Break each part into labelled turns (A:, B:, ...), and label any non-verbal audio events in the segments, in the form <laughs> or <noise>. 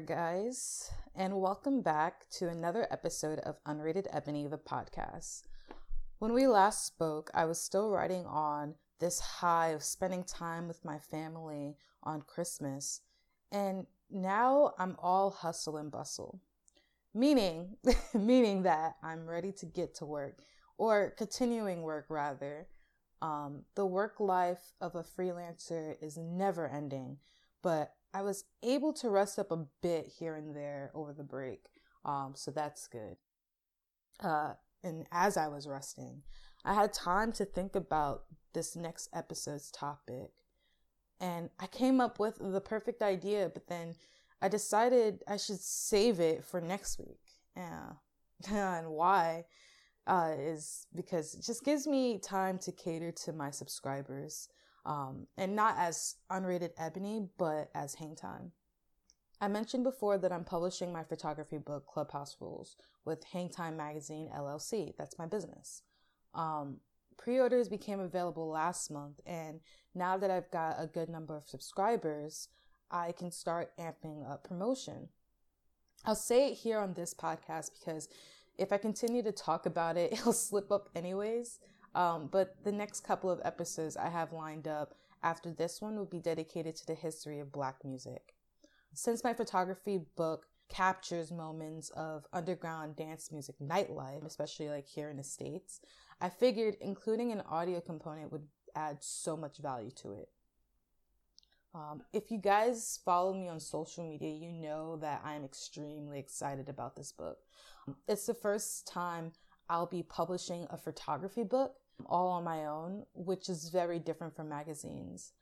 A: Guys, and welcome back to another episode of Unrated Ebony, the podcast. When we last spoke, I was still riding on this high of spending time with my family on Christmas, and now I'm all hustle and bustle. Meaning, <laughs> meaning that I'm ready to get to work, or continuing work rather. Um, the work life of a freelancer is never ending, but I was able to rest up a bit here and there over the break. Um, so that's good. Uh, and as I was resting, I had time to think about this next episode's topic. And I came up with the perfect idea, but then I decided I should save it for next week. Yeah. <laughs> and why uh, is because it just gives me time to cater to my subscribers um, and not as unrated ebony, but as hang time. I mentioned before that I'm publishing my photography book, Clubhouse Rulez, with Hang Time Magazine LLC. That's my business. Um, Pre orders became available last month, and now that I've got a good number of subscribers, I can start amping up promotion. I'll say it here on this podcast because if I continue to talk about it, <laughs> it'll slip up anyways. Um, but the next couple of episodes I have lined up after this one will be dedicated to the history of black music. Since my photography book captures moments of underground dance music nightlife, especially like here in the States, I figured including an audio component would add so much value to it. Um, if you guys follow me on social media, you know that I'm extremely excited about this book. It's the first time I'll be publishing a photography book all on my own, which is very different from magazines.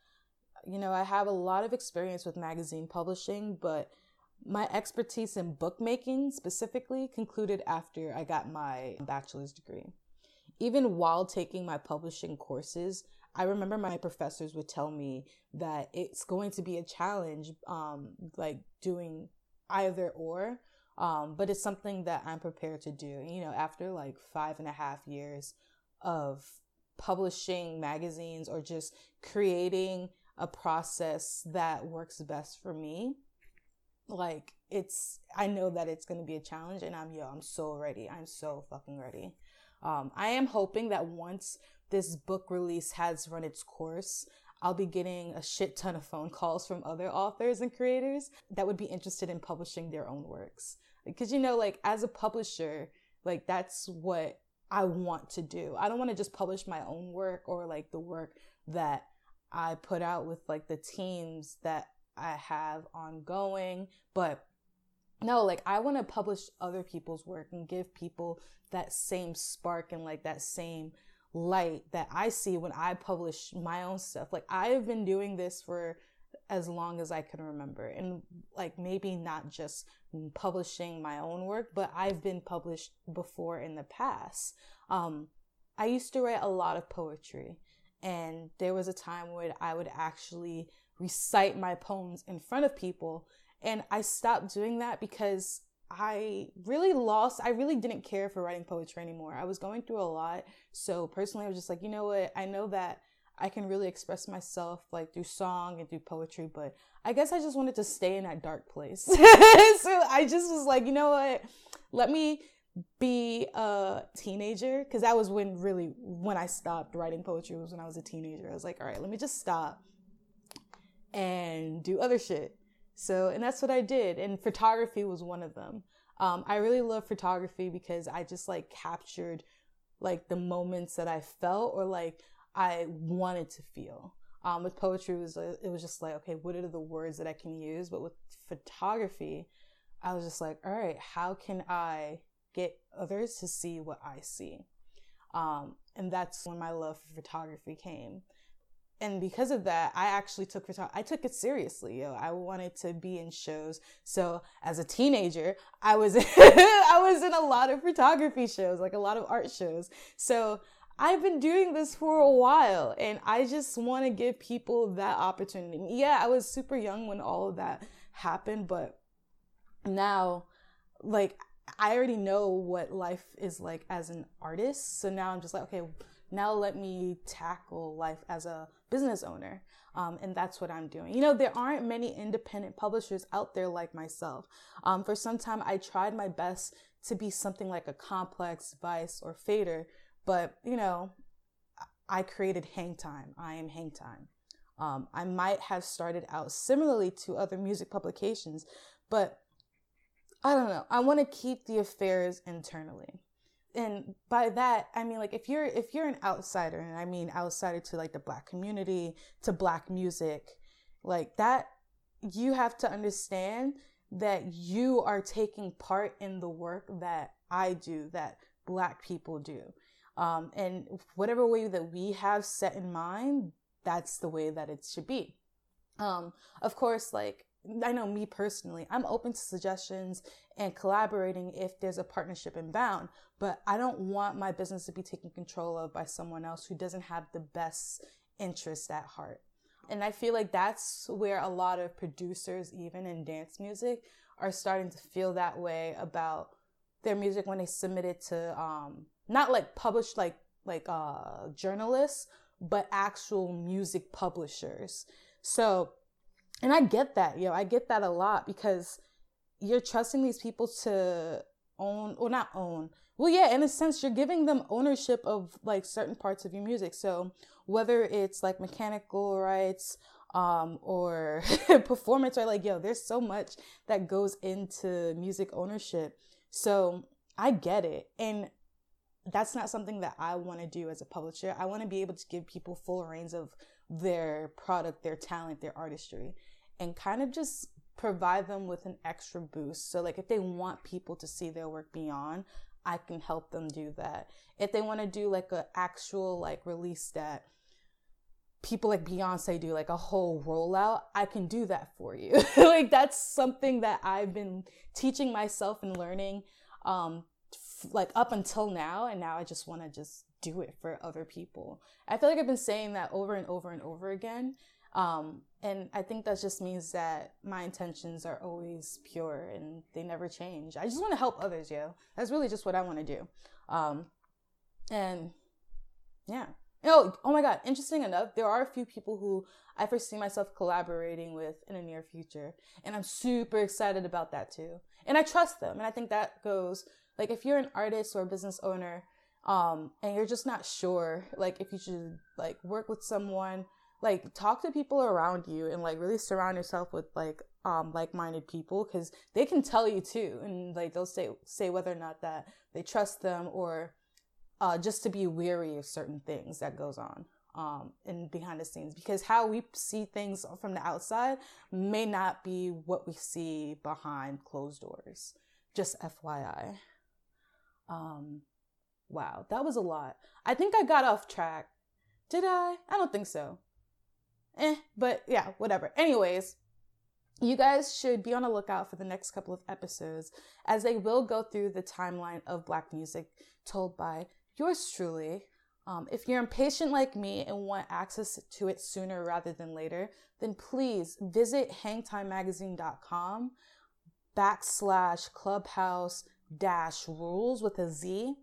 A: You know, I have a lot of experience with magazine publishing, but my expertise in bookmaking specifically concluded after I got my bachelor's degree. Even while taking my publishing courses, I remember my professors would tell me that it's going to be a challenge, um, like doing either or. Um, but it's something that I'm prepared to do. You know, after like five and a half years of publishing magazines or just creating a process that works best for me. Like it's i know that it's going to be a challenge and i'm yo i'm so ready. I'm so fucking ready. Um, i am hoping that once this book release has run its course i'll be getting a shit ton of phone calls from other authors and creators that would be interested in publishing their own works. Because you know like as a publisher like that's what I want to do. I don't want to just publish my own work or like the work that I put out with like the teams that I have ongoing, but no, like I want to publish other people's work and give people that same spark and like that same light that I see when I publish my own stuff. Like I've been doing this for as long as I can remember. And like maybe not just publishing my own work, but I've been published before in the past. Um, I used to write a lot of poetry, and there was a time where I would actually recite my poems in front of people. And I stopped doing that because I really lost, I really didn't care for writing poetry anymore. I was going through a lot. So personally, I was just like, you know what? I know that I can really express myself like through song and through poetry, but I guess I just wanted to stay in that dark place. <laughs> so I just was like, you know what? Let me be a teenager because that was when really when I stopped writing poetry was when I was a teenager. I was like, all right, let me just stop and do other shit. So, and that's what I did. And photography was one of them. Um, I really love photography because I just like captured like the moments that I felt or like I wanted to feel. Um, with poetry, it was, it was just like, okay, what are the words that I can use? But with photography, I was just like, all right, how can I get others to see what I see? Um, and that's when my love for photography came. And because of that, I actually took photo- I took it seriously. Yo, I wanted to be in shows. So as a teenager, I was <laughs> I was in a lot of photography shows, like a lot of art shows. So I've been doing this for a while and I just want to give people that opportunity. Yeah, I was super young when all of that happened, but now, like, I already know what life is like as an artist. So now I'm just like, okay, now let me tackle life as a business owner. Um, and that's what I'm doing. You know, there aren't many independent publishers out there like myself. Um, for some time, I tried my best to be something like a complex vice or fader, but you know, I created Hang Time. I am Hang Time. Um, I might have started out similarly to other music publications, but I don't know. I want to keep the affairs internally and by that i mean like if you're if you're an outsider and i mean outsider to like the black community to black music like that you have to understand that you are taking part in the work that i do that black people do um, and whatever way that we have set in mind that's the way that it should be um, of course like I know me personally, I'm open to suggestions and collaborating if there's a partnership inbound, but I don't want my business to be taken control of by someone else who doesn't have the best interest at heart. And I feel like that's where a lot of producers, even in dance music, are starting to feel that way about their music when they submit it to um, not like published like like uh, journalists, but actual music publishers. So and I get that, yo. I get that a lot because you're trusting these people to own or not own. Well, yeah, in a sense, you're giving them ownership of like certain parts of your music. So whether it's like mechanical rights, um, or <laughs> performance, or like, yo, there's so much that goes into music ownership. So I get it. And that's not something that I want to do as a publisher. I want to be able to give people full reins of their product, their talent, their artistry and kind of just provide them with an extra boost. So, like, if they want people to see their work beyond, I can help them do that. If they want to do like an actual like release that people like Beyonce do, like a whole rollout, I can do that for you. <laughs> like that's something that I've been teaching myself and learning, um, like up until now, and now I just want to just do it for other people. I feel like I've been saying that over and over and over again, um, and I think that just means that my intentions are always pure and they never change. I just want to help others, yo. That's really just what I want to do. Um, and yeah. Oh, oh my God. Interesting enough, there are a few people who I foresee myself collaborating with in the near future. And I'm super excited about that too. And I trust them. And I think that goes like if you're an artist or a business owner, um, and you're just not sure, like if you should like work with someone like talk to people around you and like really surround yourself with like um like-minded people because they can tell you too and like they'll say say whether or not that they trust them or uh just to be weary of certain things that goes on um in behind the scenes because how we see things from the outside may not be what we see behind closed doors. Just fyi um wow that was a lot i think i got off track did i i don't think so eh, but yeah, whatever. Anyways, you guys should be on the lookout for the next couple of episodes as they will go through the timeline of Black music told by yours truly. Um, if you're impatient like me and want access to it sooner rather than later, then please visit hangtimemagazine.com backslash clubhouse dash rules with a Z.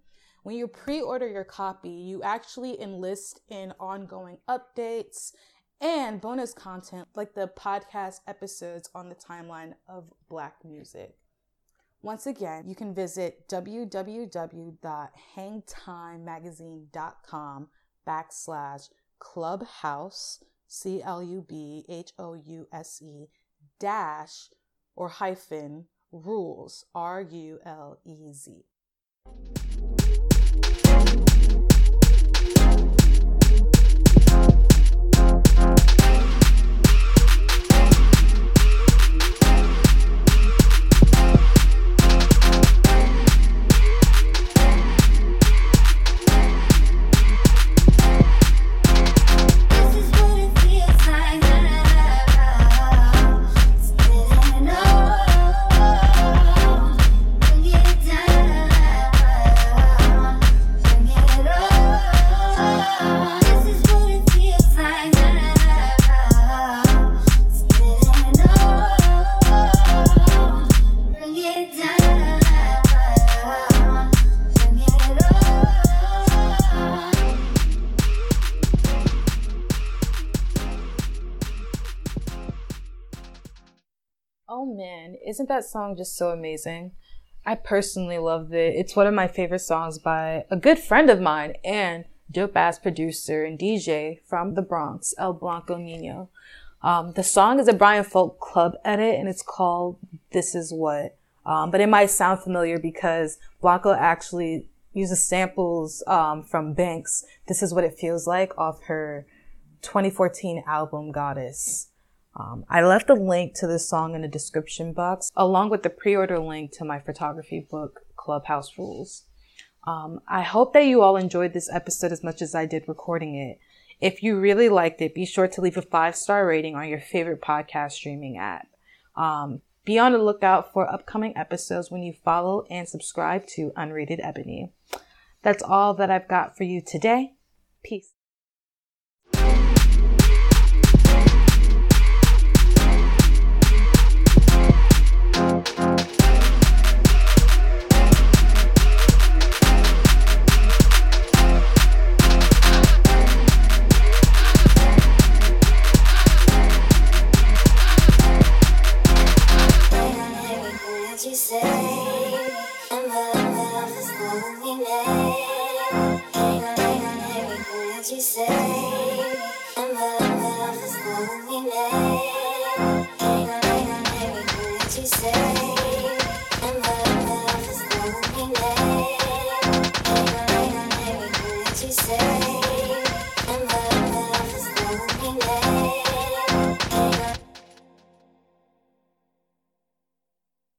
A: When you pre order your copy, you actually enlist in ongoing updates and bonus content like the podcast episodes on the timeline of Black music. Once again, you can visit www.hangtimemagazine.com backslash clubhouse, C L U B H O U S E, dash or hyphen rules, R U L E Z. man, isn't that song just so amazing? I personally loved it. It's one of my favorite songs by a good friend of mine and dope ass producer and DJ from the Bronx, El Blanco Nino. Um, the song is a Brian Folk Club edit and it's called This Is What. Um, but it might sound familiar because Blanco actually uses samples um, from Banks. This is what it feels like off her 2014 album Goddess. Um, I left a link to this song in the description box, along with the pre-order link to my photography book, Clubhouse Rulez. Um, I hope that you all enjoyed this episode as much as I did recording it. If you really liked it, be sure to leave a five star rating on your favorite podcast streaming app. Um, be on the lookout for upcoming episodes when you follow and subscribe to Unrated Ebony. That's all that I've got for you today. Peace.
B: You say